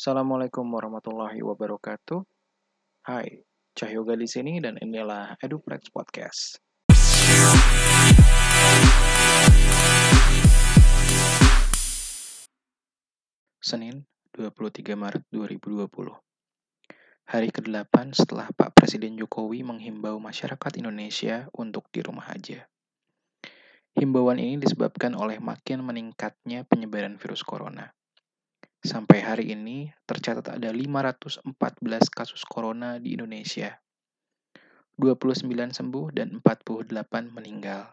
Assalamualaikum warahmatullahi wabarakatuh. Hai, Cahyoga di sini dan inilah Eduplex Podcast. Senin, 23 Maret 2020. Hari ke-8 setelah Pak Presiden Jokowi menghimbau masyarakat Indonesia untuk di rumah aja. Himbauan ini disebabkan oleh makin meningkatnya penyebaran virus corona. Sampai hari ini, tercatat ada 514 kasus corona di Indonesia. 29 sembuh dan 48 meninggal.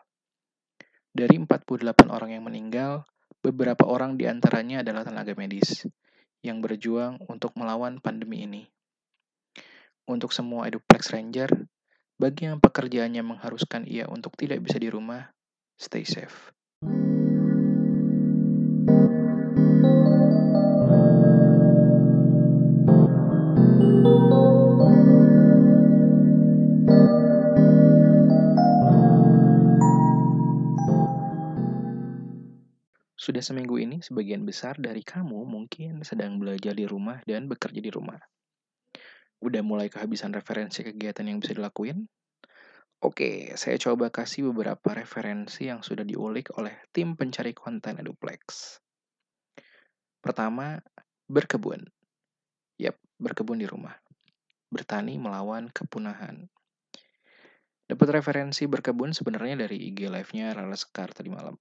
Dari 48 orang yang meninggal, beberapa orang di antaranya adalah tenaga medis yang berjuang untuk melawan pandemi ini. Untuk semua Eduplex Ranger, bagi yang pekerjaannya mengharuskan ia untuk tidak bisa di rumah, stay safe. Sudah seminggu ini, sebagian besar dari kamu mungkin sedang belajar di rumah dan bekerja di rumah. Udah mulai kehabisan referensi kegiatan yang bisa dilakuin? Oke, saya coba kasih beberapa referensi yang sudah diulik oleh tim pencari konten Eduplex. Pertama, berkebun. Yap, berkebun di rumah. Bertani melawan kepunahan. Dapat referensi berkebun sebenarnya dari IG live-nya Rara Sekar tadi malam.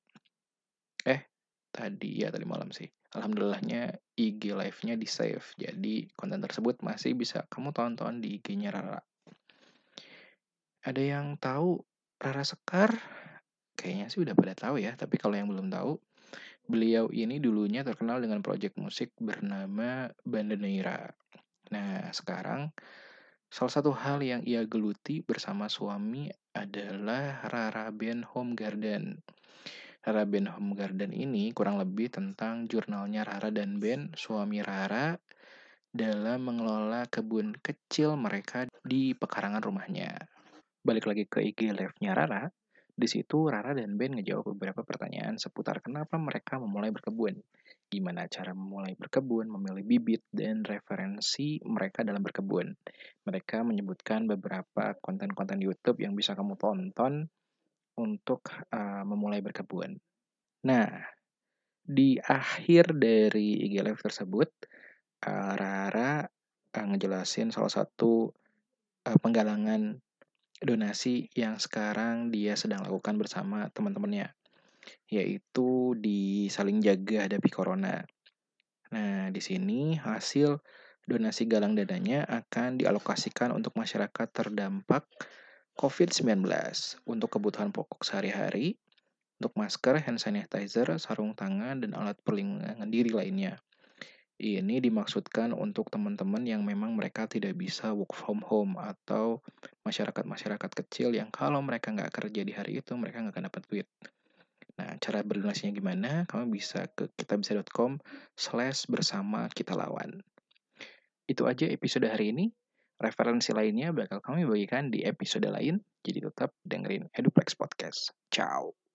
Eh, tadi ya tadi malam sih. Alhamdulillahnya IG live-nya di save. Jadi konten tersebut masih bisa kamu tonton di IG-nya Rara. Ada yang tahu Rara Sekar? Kayaknya sih udah pada tahu ya, tapi kalau yang belum tahu, beliau ini dulunya terkenal dengan proyek musik bernama Bandaneira. Nah, sekarang salah satu hal yang ia geluti bersama suami adalah Rara Band Home Garden. Rara Band Home Garden ini kurang lebih tentang jurnalnya Rara dan Ben, suami Rara, dalam mengelola kebun kecil mereka di pekarangan rumahnya. Balik lagi ke IG live-nya Rara, di situ Rara dan Ben ngejawab beberapa pertanyaan seputar kenapa mereka memulai berkebun. Gimana cara memulai berkebun, memilih bibit, dan referensi mereka dalam berkebun. Mereka menyebutkan beberapa konten-konten YouTube yang bisa kamu tonton untuk uh, memulai berkebun. Nah, di akhir dari IG Live tersebut, uh, Rara uh, ngejelasin salah satu uh, penggalangan donasi yang sekarang dia sedang lakukan bersama teman-temannya, yaitu di saling jaga hadapi corona. Nah, di sini hasil donasi galang dananya akan dialokasikan untuk masyarakat terdampak COVID-19 untuk kebutuhan pokok sehari-hari, untuk masker, hand sanitizer, sarung tangan, dan alat perlindungan diri lainnya. Ini dimaksudkan untuk teman-teman yang memang mereka tidak bisa work from home atau masyarakat-masyarakat kecil yang kalau mereka nggak kerja di hari itu mereka nggak akan dapat duit. Nah, cara berdonasinya gimana? Kamu bisa ke kitabisa.com slash bersama kita lawan. Itu aja episode hari ini. Referensi lainnya bakal kami bagikan di episode lain. Jadi tetap dengerin Eduplex Podcast. Ciao.